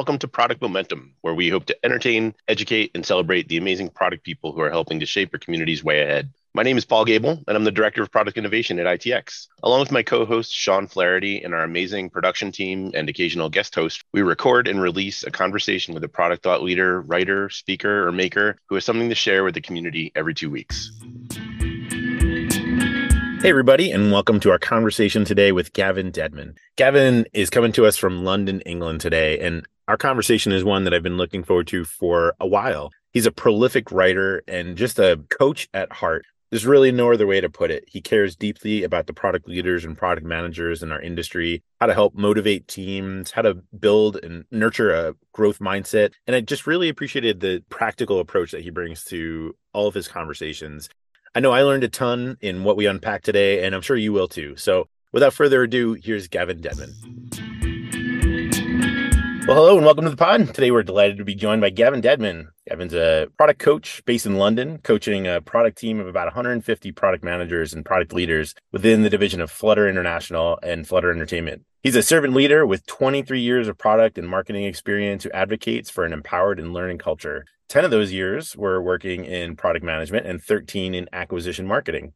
Welcome to Product Momentum, where we hope to entertain, educate, and celebrate the amazing product people who are helping to shape our community's way ahead. My name is Paul Gebel, and I'm the Director of Product Innovation at ITX. Along with my co host, Sean Flaherty, and our amazing production team and occasional guest host, we record and release a conversation with a product thought leader, writer, speaker, or maker who has something to share with the community every two weeks. Hey, everybody, and welcome to our conversation today with Gavin Deadman. Gavin is coming to us from London, England today, and our conversation is one that I've been looking forward to for a while. He's a prolific writer and just a coach at heart. There's really no other way to put it. He cares deeply about the product leaders and product managers in our industry, how to help motivate teams, how to build and nurture a growth mindset. And I just really appreciated the practical approach that he brings to all of his conversations. I know I learned a ton in what we unpacked today, and I'm sure you will too. So without further ado, here's Gavin Deadman. Well, hello and welcome to the pod. Today we're delighted to be joined by Gavin Deadman. Gavin's a product coach based in London, coaching a product team of about 150 product managers and product leaders within the division of Flutter International and Flutter Entertainment. He's a servant leader with 23 years of product and marketing experience who advocates for an empowered and learning culture. 10 of those years were working in product management and 13 in acquisition marketing.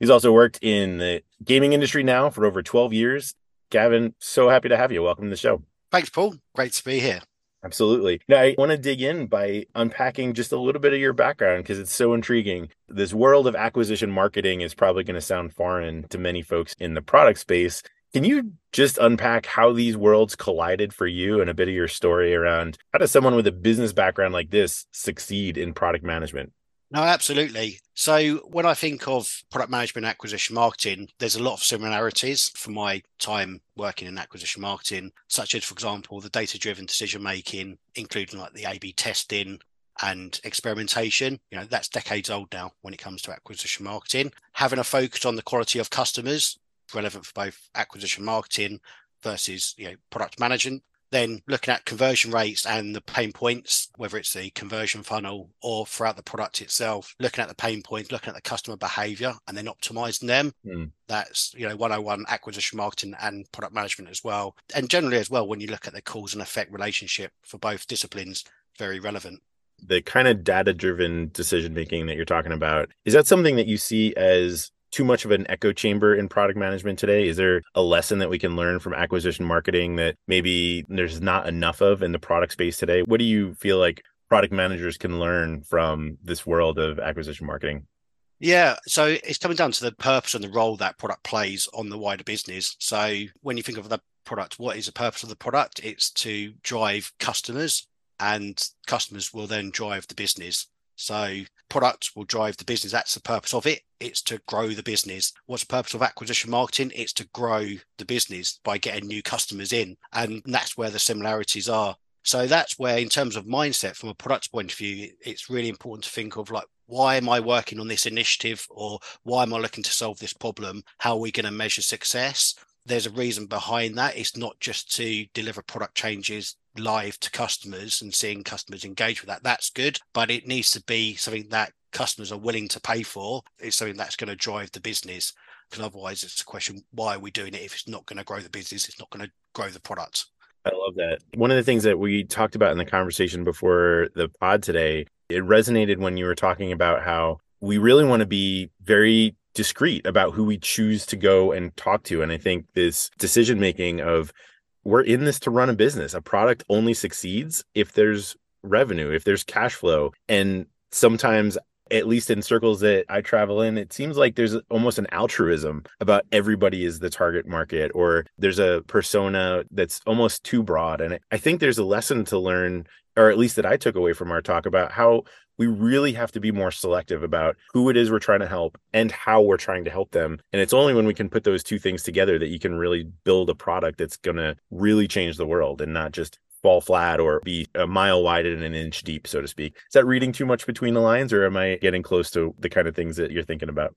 He's also worked in the gaming industry now for over 12 years. Gavin, so happy to have you. Welcome to the show. Thanks, Paul. Great to be here. Absolutely. Now, I want to dig in by unpacking just a little bit of your background because it's so intriguing. This world of acquisition marketing is probably going to sound foreign to many folks in the product space. Can you just unpack how these worlds collided for you and a bit of your story around how does someone with a business background like this succeed in product management? No, absolutely. So when I think of product management acquisition marketing, there's a lot of similarities from my time working in acquisition marketing, such as, for example, the data driven decision making, including like the A B testing and experimentation. You know, that's decades old now when it comes to acquisition marketing. Having a focus on the quality of customers relevant for both acquisition marketing versus you know product management then looking at conversion rates and the pain points, whether it's the conversion funnel or throughout the product itself, looking at the pain points, looking at the customer behavior and then optimizing them. Mm. That's, you know, 101 acquisition marketing and product management as well. And generally as well, when you look at the cause and effect relationship for both disciplines, very relevant. The kind of data driven decision making that you're talking about, is that something that you see as too much of an echo chamber in product management today? Is there a lesson that we can learn from acquisition marketing that maybe there's not enough of in the product space today? What do you feel like product managers can learn from this world of acquisition marketing? Yeah, so it's coming down to the purpose and the role that product plays on the wider business. So when you think of the product, what is the purpose of the product? It's to drive customers, and customers will then drive the business. So products will drive the business. That's the purpose of it. It's to grow the business. What's the purpose of acquisition marketing? It's to grow the business by getting new customers in. And that's where the similarities are. So that's where, in terms of mindset from a product point of view, it's really important to think of like, why am I working on this initiative or why am I looking to solve this problem? How are we going to measure success? There's a reason behind that. It's not just to deliver product changes live to customers and seeing customers engage with that, that's good. But it needs to be something that customers are willing to pay for. It's something that's going to drive the business. Because otherwise, it's a question why are we doing it if it's not going to grow the business? It's not going to grow the product. I love that. One of the things that we talked about in the conversation before the pod today, it resonated when you were talking about how we really want to be very discreet about who we choose to go and talk to. And I think this decision making of we're in this to run a business. A product only succeeds if there's revenue, if there's cash flow. And sometimes at least in circles that I travel in, it seems like there's almost an altruism about everybody is the target market, or there's a persona that's almost too broad. And I think there's a lesson to learn, or at least that I took away from our talk about how we really have to be more selective about who it is we're trying to help and how we're trying to help them. And it's only when we can put those two things together that you can really build a product that's going to really change the world and not just fall flat or be a mile wide and an inch deep, so to speak. Is that reading too much between the lines or am I getting close to the kind of things that you're thinking about?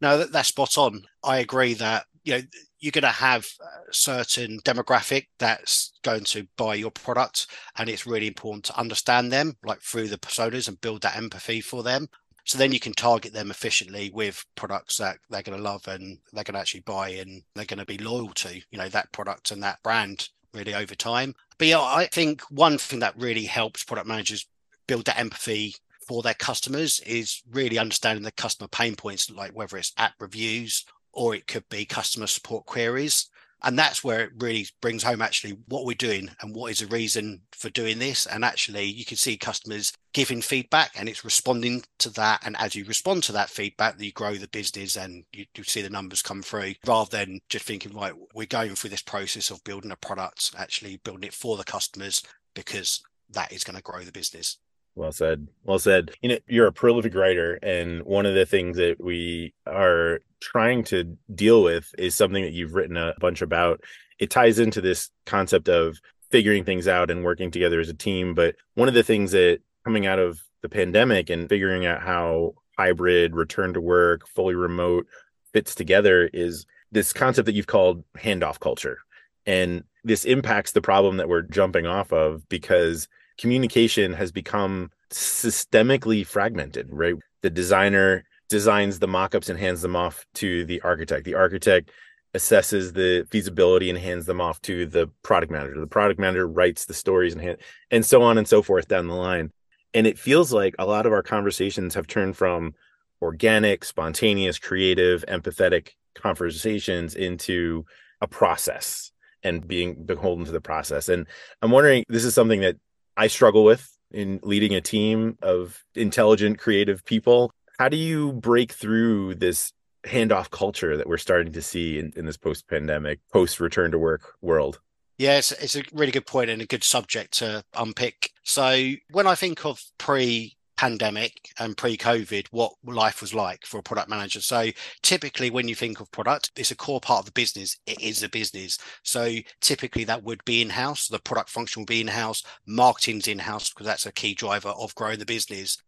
No, that's spot on. I agree that you know you're going to have a certain demographic that's going to buy your product and it's really important to understand them like through the personas and build that empathy for them so then you can target them efficiently with products that they're going to love and they're going to actually buy and they're going to be loyal to you know that product and that brand really over time. But yeah, I think one thing that really helps product managers build that empathy for their customers is really understanding the customer pain points, like whether it's app reviews or it could be customer support queries. And that's where it really brings home actually what we're doing and what is the reason for doing this. And actually, you can see customers giving feedback and it's responding to that. And as you respond to that feedback, you grow the business and you, you see the numbers come through rather than just thinking, right, we're going through this process of building a product, actually building it for the customers because that is going to grow the business. Well said. Well said. You know, you're a prolific writer, and one of the things that we are trying to deal with is something that you've written a bunch about. It ties into this concept of figuring things out and working together as a team. But one of the things that coming out of the pandemic and figuring out how hybrid, return to work, fully remote fits together is this concept that you've called handoff culture. And this impacts the problem that we're jumping off of because communication has become systemically fragmented, right? The designer designs the mockups and hands them off to the architect. The architect assesses the feasibility and hands them off to the product manager. The product manager writes the stories and hand, and so on and so forth down the line. And it feels like a lot of our conversations have turned from organic, spontaneous, creative, empathetic conversations into a process and being beholden to the process. And I'm wondering, this is something that I struggle with in leading a team of intelligent, creative people. How do you break through this handoff culture that we're starting to see in, in this post pandemic, post return to work world? Yeah, it's, it's, a really good point and a good subject to unpick. So, when I think of pre pandemic and pre-COVID what life was like for a product manager. So typically when you think of product, it's a core part of the business. It is a business. So typically that would be in-house. The product function will be in-house, marketing's in-house because that's a key driver of growing the business.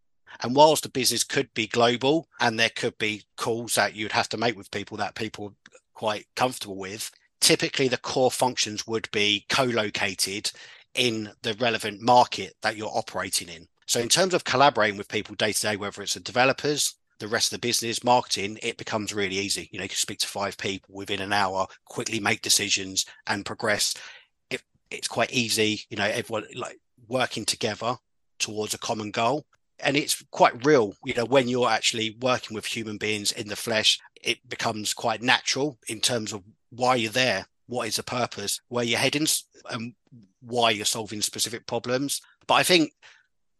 And whilst the business could be global and there could be calls that you'd have to make with people that people are quite comfortable with, typically the core functions would be co-located in the relevant market that you're operating in. So in terms of collaborating with people day to day, whether it's the developers, the rest of the business, marketing, it becomes really easy. You know, you can speak to five people within an hour, quickly make decisions and progress. It, it's quite easy, you know, everyone like working together towards a common goal. And it's quite real, you know, when you're actually working with human beings in the flesh, it becomes quite natural in terms of why you're there, what is the purpose, where you're heading, and why you're solving specific problems. But I think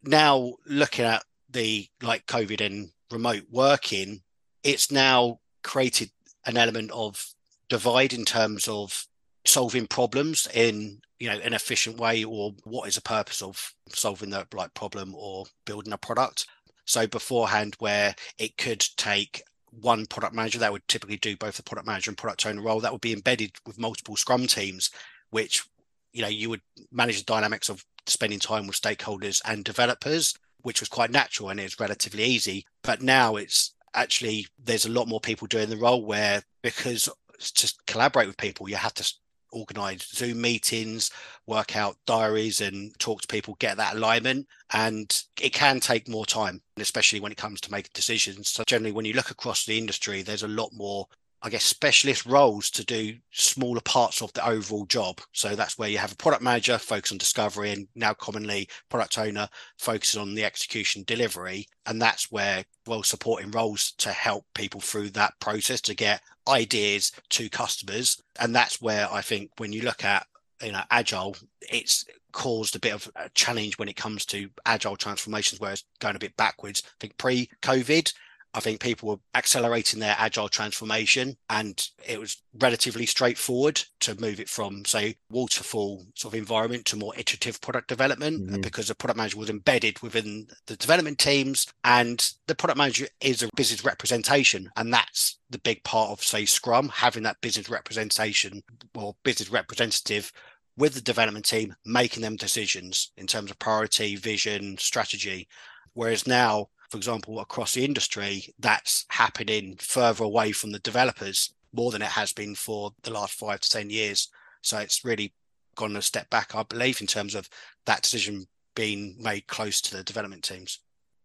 now looking at the like COVID and remote working, it's now created an element of divide in terms of solving problems in you know an efficient way or what is the purpose of solving that like problem or building a product. So beforehand where it could take one product manager that would typically do both the product manager and product owner role that would be embedded with multiple scrum teams which you know you would manage the dynamics of spending time with stakeholders and developers, which was quite natural and it's relatively easy. But now it's actually there's a lot more people doing the role where because to collaborate with people, you have to organize Zoom meetings, work out diaries, and talk to people, get that alignment. And it can take more time, especially when it comes to making decisions. So, generally, when you look across the industry, there's a lot more I guess, specialist roles to do smaller parts of the overall job. So that's where you have a product manager focus on discovery and now commonly product owner focuses on the execution delivery. And that's where well supporting roles to help people through that process to get ideas to customers. And that's where I think when you look at you know agile it's caused a bit of a challenge when it comes to agile transformations where it's going a bit backwards i think pre-covid I think people were accelerating their agile transformation and it was relatively straightforward to move it from, say, waterfall sort of environment to more iterative product development mm-hmm. because the product manager was embedded within the development teams and the product manager is a business representation. And that's the big part of, say, Scrum, having that business representation or business representative with the development team, making them decisions in terms of priority, vision, strategy. Whereas now for example, across the industry, that's happening further away from the developers more than it has been for the last five to 10 years. So it's really gone a step back, I believe, in terms of that decision being made close to the development teams.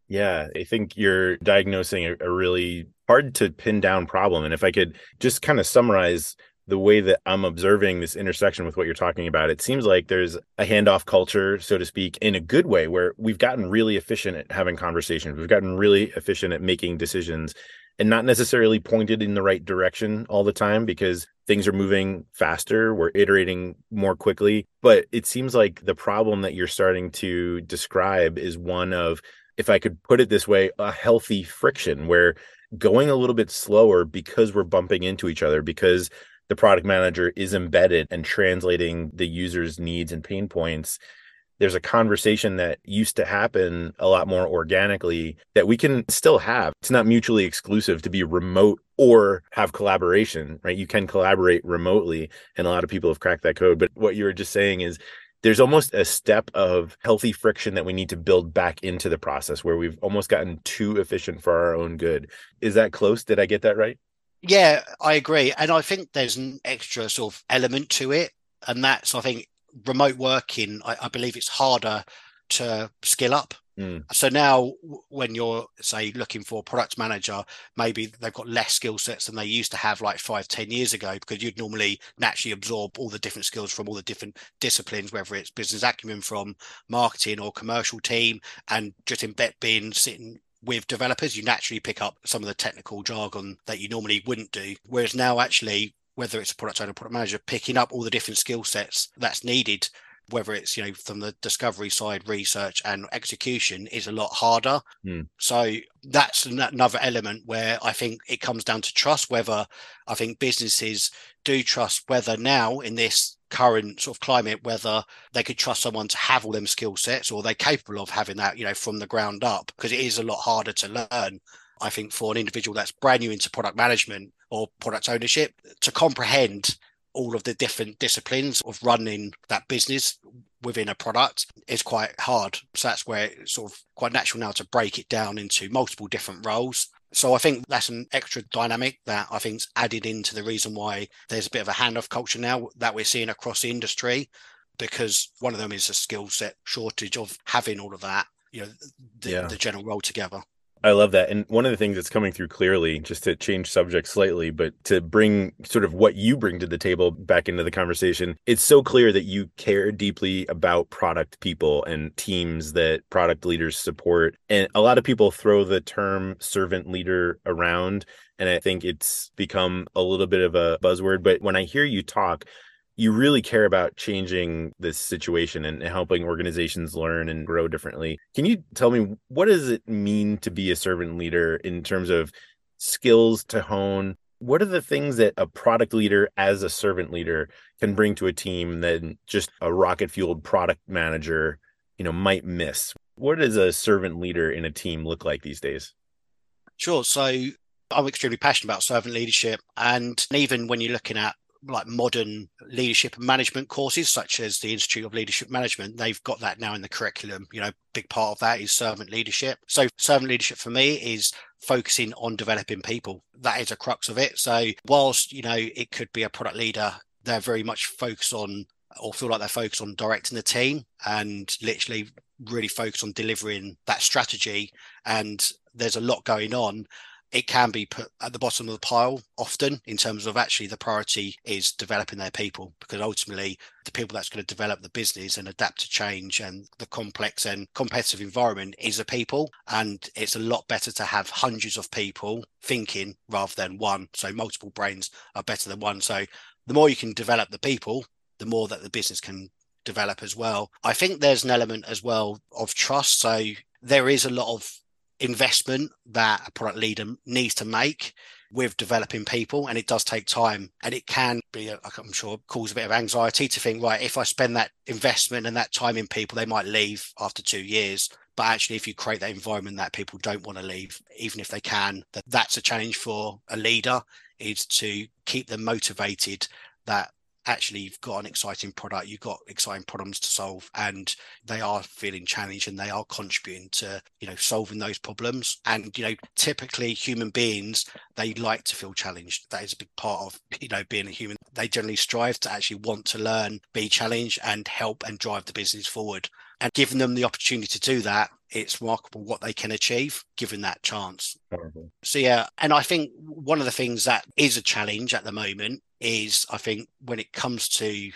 Yeah, I think you're diagnosing a, a really hard to pin down problem. And if I could just kind of summarize the way that I'm observing this intersection with what you're talking about, it seems like there's a handoff culture, so to speak, in a good way, where we've gotten really efficient at having conversations. We've gotten really efficient at making decisions and not necessarily pointed in the right direction all the time because things are moving faster. We're iterating more quickly. But it seems like the problem that you're starting to describe is one of, if I could put it this way, a healthy friction where going a little bit slower because we're bumping into each other, because the product manager is embedded and translating the user's needs and pain points there's a conversation that used to happen a lot more organically that we can still have. It's not mutually exclusive to be remote or have collaboration, right? You can collaborate remotely, and a lot of people have cracked that code. But what you were just saying is there's almost a step of healthy friction that we need to build back into the process where we've almost gotten too efficient for our own good. Is that close? Did I get that right? Yeah, I agree. And I think there's an extra sort of element to it. And that's, I think, remote working, I, I believe it's harder to skill up. Mm. So now, when you're say looking for a product manager, maybe they've got less skill sets than they used to have like five, ten years ago, because you'd normally naturally absorb all the different skills from all the different disciplines, whether it's business acumen from marketing or commercial team, and just in bet being sitting with developers, you naturally pick up some of the technical jargon that you normally wouldn't do. Whereas now, actually, whether it's a product owner, product manager, picking up all the different skill sets that's needed, whether it's you know from the discovery side, research and execution, is a lot harder. Mm. So that's another element where I think it comes down to trust. Whether I think businesses do trust whether now in this current sort of climate whether they could trust someone to have all them skill sets or they're capable of having that you know from the ground up because it is a lot harder to learn I think for an individual that's brand new into product management or product ownership to comprehend all of the different disciplines of running that business within a product is quite hard. So that's where it's sort of quite natural now to break it down into multiple different roles. So I think that's an extra dynamic that I think's added into the reason why there's a bit of a handoff culture now that we're seeing across the industry, because one of them is a skill set shortage of having all of that, you know, the, yeah. the general role together. I love that. And one of the things that's coming through clearly, just to change subject slightly, but to bring sort of what you bring to the table back into the conversation, it's so clear that you care deeply about product people and teams that product leaders support. And a lot of people throw the term servant leader around. And I think it's become a little bit of a buzzword. But when I hear you talk, you really care about changing this situation and helping organizations learn and grow differently. Can you tell me what does it mean to be a servant leader in terms of skills to hone? What are the things that a product leader as a servant leader can bring to a team that just a rocket fueled product manager, you know, might miss? What does a servant leader in a team look like these days? Sure. So I'm extremely passionate about servant leadership. And even when you're looking at like modern leadership and management courses, such as the Institute of Leadership Management. They've got that now in the curriculum. You know, big part of that is servant leadership. So, servant leadership for me is focusing on developing people. That is a crux of it. So, whilst you know it could be a product leader, they're very much focused on or feel like they're focused on directing the team and literally really focus on delivering that strategy. And there's a lot going on it can be put at the bottom of the pile often in terms of actually the priority is developing their people because ultimately the people that's going to develop the business and adapt to change and the complex and competitive environment is the people. And it's a lot better to have hundreds of people thinking rather than one. So multiple brains are better than one. So the more you can develop the people the more that the business can develop as well. I think there's an element as well of trust. So there is a lot of investment that a product leader needs to make with developing people and it does take time and it can be uh, i'm sure cause a bit of anxiety to think right if i spend that investment and that time in people they might leave after two years. But actually if you create that environment that people don't want to leave even if they can that that's a challenge for a leader is to keep them motivated that actually you've got an exciting product, you've got exciting problems to solve, and they are feeling challenged and they are contributing to you know solving those problems. And you know, typically human beings they like to feel challenged. That is a big part of you know being a human. They generally strive to actually want to learn, be challenged, and help and drive the business forward. And giving them the opportunity to do that it's remarkable what they can achieve given that chance. So yeah, and I think one of the things that is a challenge at the moment is I think when it comes to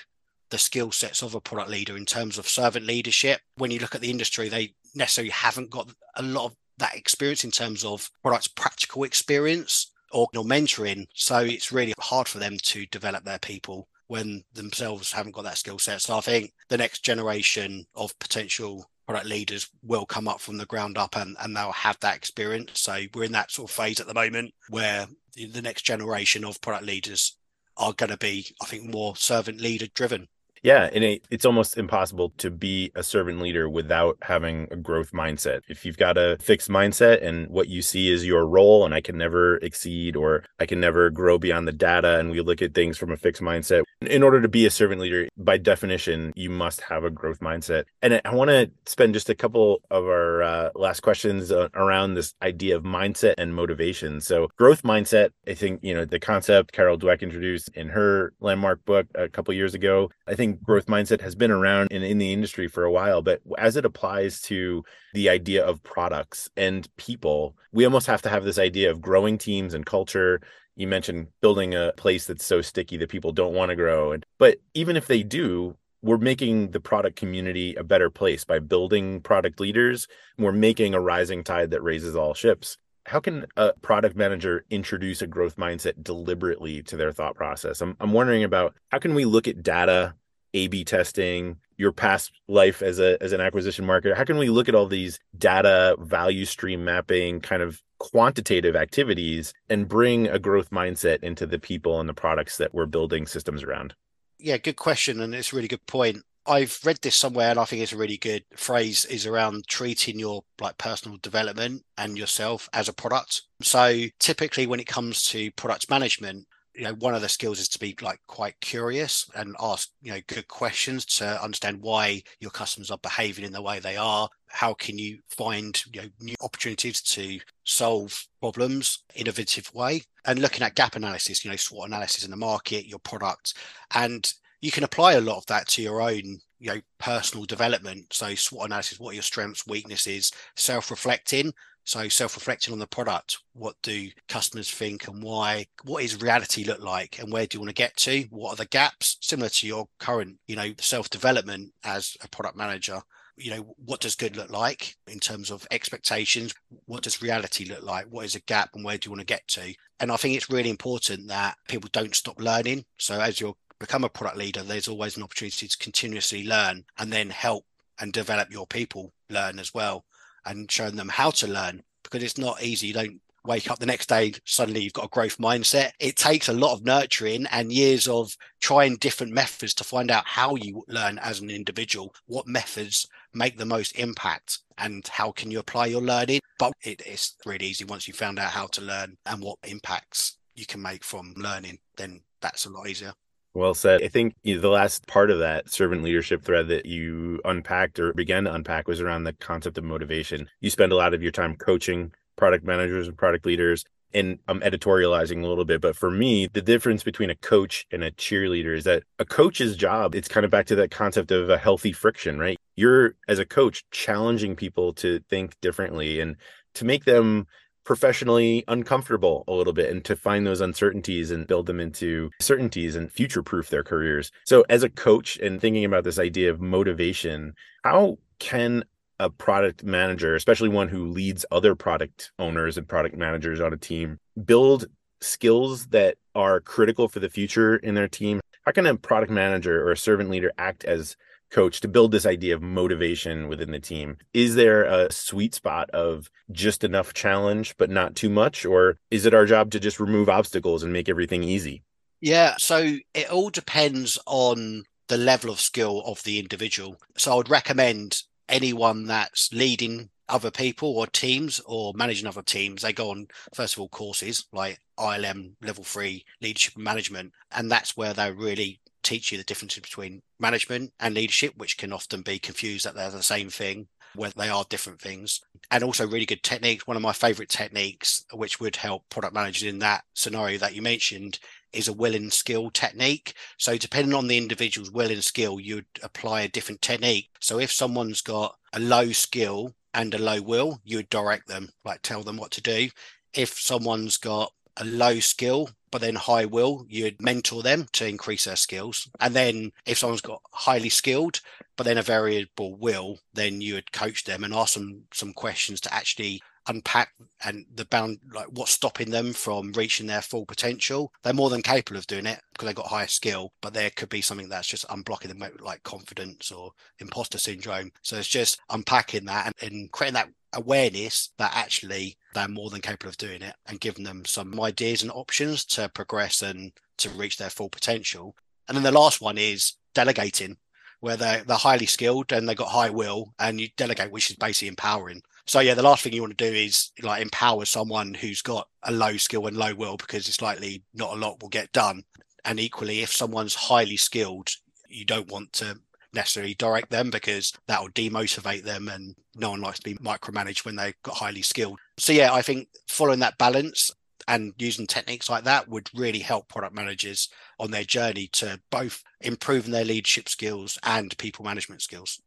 the skill sets of a product leader in terms of servant leadership, when you look at the industry, they necessarily haven't got a lot of that experience in terms of product practical experience or mentoring. So it's really hard for them to develop their people when themselves haven't got that skill set. So I think the next generation of potential product leaders will come up from the ground up and, and they'll have that experience. So we're in that sort of phase at the moment where the next generation of product leaders are going to be, I think, more servant leader driven. Yeah, and it, it's almost impossible to be a servant leader without having a growth mindset. If you've got a fixed mindset and what you see is your role and I can never exceed or I can never grow beyond the data and we look at things from a fixed mindset, in order to be a servant leader, by definition, you must have a growth mindset. And I want to spend just a couple of our uh, last questions uh, around this idea of mindset and motivation. So, growth mindset, I think, you know, the concept Carol Dweck introduced in her landmark book a couple years ago, I think growth mindset has been around in, in the industry for a while, but as it applies to the idea of products and people, we almost have to have this idea of growing teams and culture. You mentioned building a place that's so sticky that people don't want to grow. And but even if they do, we're making the product community a better place by building product leaders. We're making a rising tide that raises all ships how can a product manager introduce a growth mindset deliberately to their thought process? I'm, I'm wondering about how can we look at data a/B testing, your past life as a as an acquisition marketer? How can we look at all these data value stream mapping kind of quantitative activities and bring a growth mindset into the people and the products that we're building systems around? Yeah, good question, and it's a really good point. I've read this somewhere, and I think it's a really good phrase. Is around treating your like personal development and yourself as a product. So typically, when it comes to product management, you know one of the skills is to be like quite curious and ask you know good questions to understand why your customers are behaving in the way they are. How can you find you know new opportunities to solve problems innovative way? And looking at gap analysis you know SWOT analysis in the market your product and you can apply a lot of that to your own you know personal development. So SWOT analysis what are your strengths weaknesses? Self-reflecting so self-reflecting on the product, what do customers think and why? What is reality look like and where do you want to get to? What are the gaps? Similar to your current, you know, self-development as a product manager. You know, what does good look like in terms of expectations? What does reality look like? What is a gap and where do you want to get to? And I think it's really important that people don't stop learning. So as you become a product leader, there's always an opportunity to continuously learn and then help and develop your people learn as well and showing them how to learn because it's not easy. You don't wake up the next day suddenly you've got a growth mindset. It takes a lot of nurturing and years of trying different methods to find out how you learn as an individual what methods make the most impact and how can you apply your learning. But it is really easy once you found out how to learn and what impacts you can make from learning then that's a lot easier well said. I think the last part of that servant leadership thread that you unpacked or began to unpack was around the concept of motivation. You spend a lot of your time coaching product managers and product leaders. And I'm editorializing a little bit, but for me, the difference between a coach and a cheerleader is that a coach's job, it's kind of back to that concept of a healthy friction, right? You're, as a coach, challenging people to think differently and to make them professionally uncomfortable a little bit and to find those uncertainties and build them into certainties and future proof their careers. So, as a coach and thinking about this idea of motivation, how can a product manager, especially one who leads other product owners and product managers on a team, build skills that are critical for the future in their team? How can a product manager or a servant leader act as coach to build this idea of motivation within the team. Is there a sweet spot of just enough challenge, but not too much? Or is it our job to just remove obstacles and make everything easy? Yeah. So it all depends on the level of skill of the individual. So I would recommend anyone that's leading other people or teams or managing other teams, they go on, first of all, courses like ILM level three leadership management. And that's where they really teach you the differences between management and leadership, which can often be confused that they're the same thing, where they are different things. And also really good techniques. One of my favorite techniques, which would help product managers in that scenario that you mentioned, is a will and skill technique. So depending on the individual's will and skill, you'd apply a different technique. So if someone's got a low skill and a low will, you would direct them, like tell them what to do. If someone's got a low skill but then high will, you'd mentor them to increase their skills. And then if someone's got highly skilled, but then a variable will, then you would coach them and ask them some questions to actually unpack and the bound like what's stopping them from reaching their full potential they're more than capable of doing it because they've got higher skill but there could be something that's just unblocking them like confidence or imposter syndrome so it's just unpacking that and, and creating that awareness that actually they're more than capable of doing it and giving them some ideas and options to progress and to reach their full potential. And then the last one is delegating, where they're, they're highly skilled and they've got high will and you delegate, which is basically empowering. So yeah, the last thing you want to do is like empower someone who's got a low skill and low will because it's likely not a lot will get done. And equally, if someone's highly skilled, you don't want to necessarily direct them because that will demotivate them and no one likes to be micromanaged when they've got highly skilled. So yeah, I think following that balance and using techniques like that would really help product managers on their journey to both improving their leadership skills and people management skills.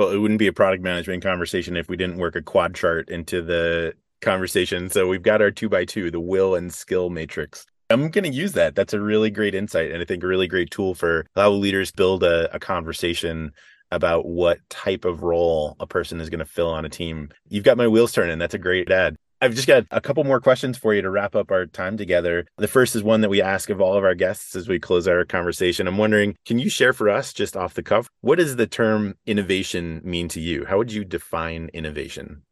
Well, it wouldn't be a product management conversation if we didn't work a quad chart into the conversation. So we've got our two by two, the will and skill matrix. I'm going to use that. That's a really great insight and I think a really great tool for how leaders build a, a conversation about what type of role a person is going to fill on a team. You've got my wheels turning. That's a great ad. I've just got a couple more questions for you to wrap up our time together. The first is one that we ask of all of our guests as we close our conversation. I'm wondering, can you share for us, just off the cuff, what does the term innovation mean to you? How would you define innovation?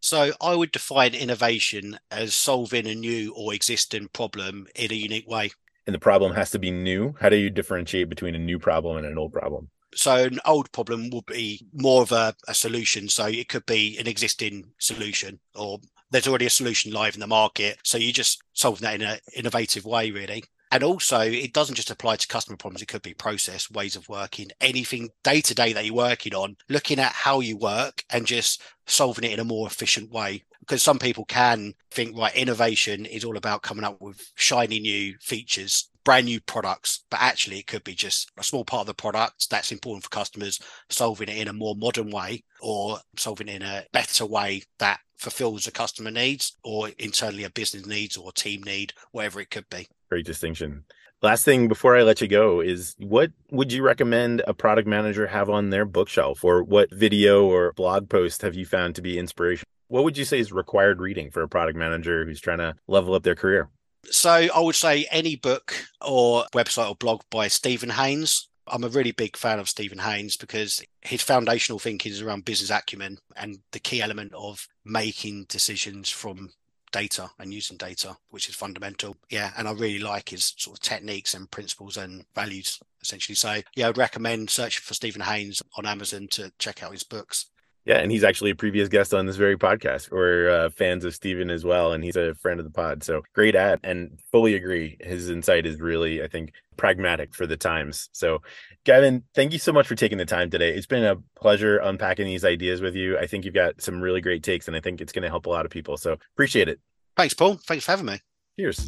So I would define innovation as solving a new or existing problem in a unique way. And the problem has to be new. How do you differentiate between a new problem and an old problem? So an old problem would be more of a, a solution. So it could be an existing solution or there's already a solution live in the market. So you just solve that in an innovative way, really. And also, it doesn't just apply to customer problems. It could be process, ways of working, anything day to day that you're working on, looking at how you work and just solving it in a more efficient way. Because some people can think, right, innovation is all about coming up with shiny new features, brand new products, but actually it could be just a small part of the product that's important for customers, solving it in a more modern way or solving it in a better way that fulfills the customer needs or internally a business needs or team need, whatever it could be. Great distinction. Last thing before I let you go is what would you recommend a product manager have on their bookshelf or what video or blog post have you found to be inspiration? What would you say is required reading for a product manager who's trying to level up their career? So I would say any book or website or blog by Steven Haines. I'm a really big fan of Steven Haines because his foundational thinking is around business acumen and the key element of making decisions from data and using data, which is fundamental. Yeah. And I really like his sort of techniques and principles and values, essentially. So, yeah, I'd recommend searching for Steven Haines on Amazon to check out his books. Yeah, and he's actually a previous guest on this very podcast. We're uh, fans of Steven as well, and he's a friend of the pod. So great ad, and fully agree. His insight is really, I think, pragmatic for the times. So, Gavin, thank you so much for taking the time today. It's been a pleasure unpacking these ideas with you. I think you've got some really great takes, and I think it's going to help a lot of people. So appreciate it. Thanks, Paul. Thanks for having me. Cheers.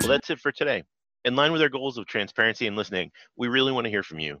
Well, that's it for today. In line with our goals of transparency and listening, we really want to hear from you.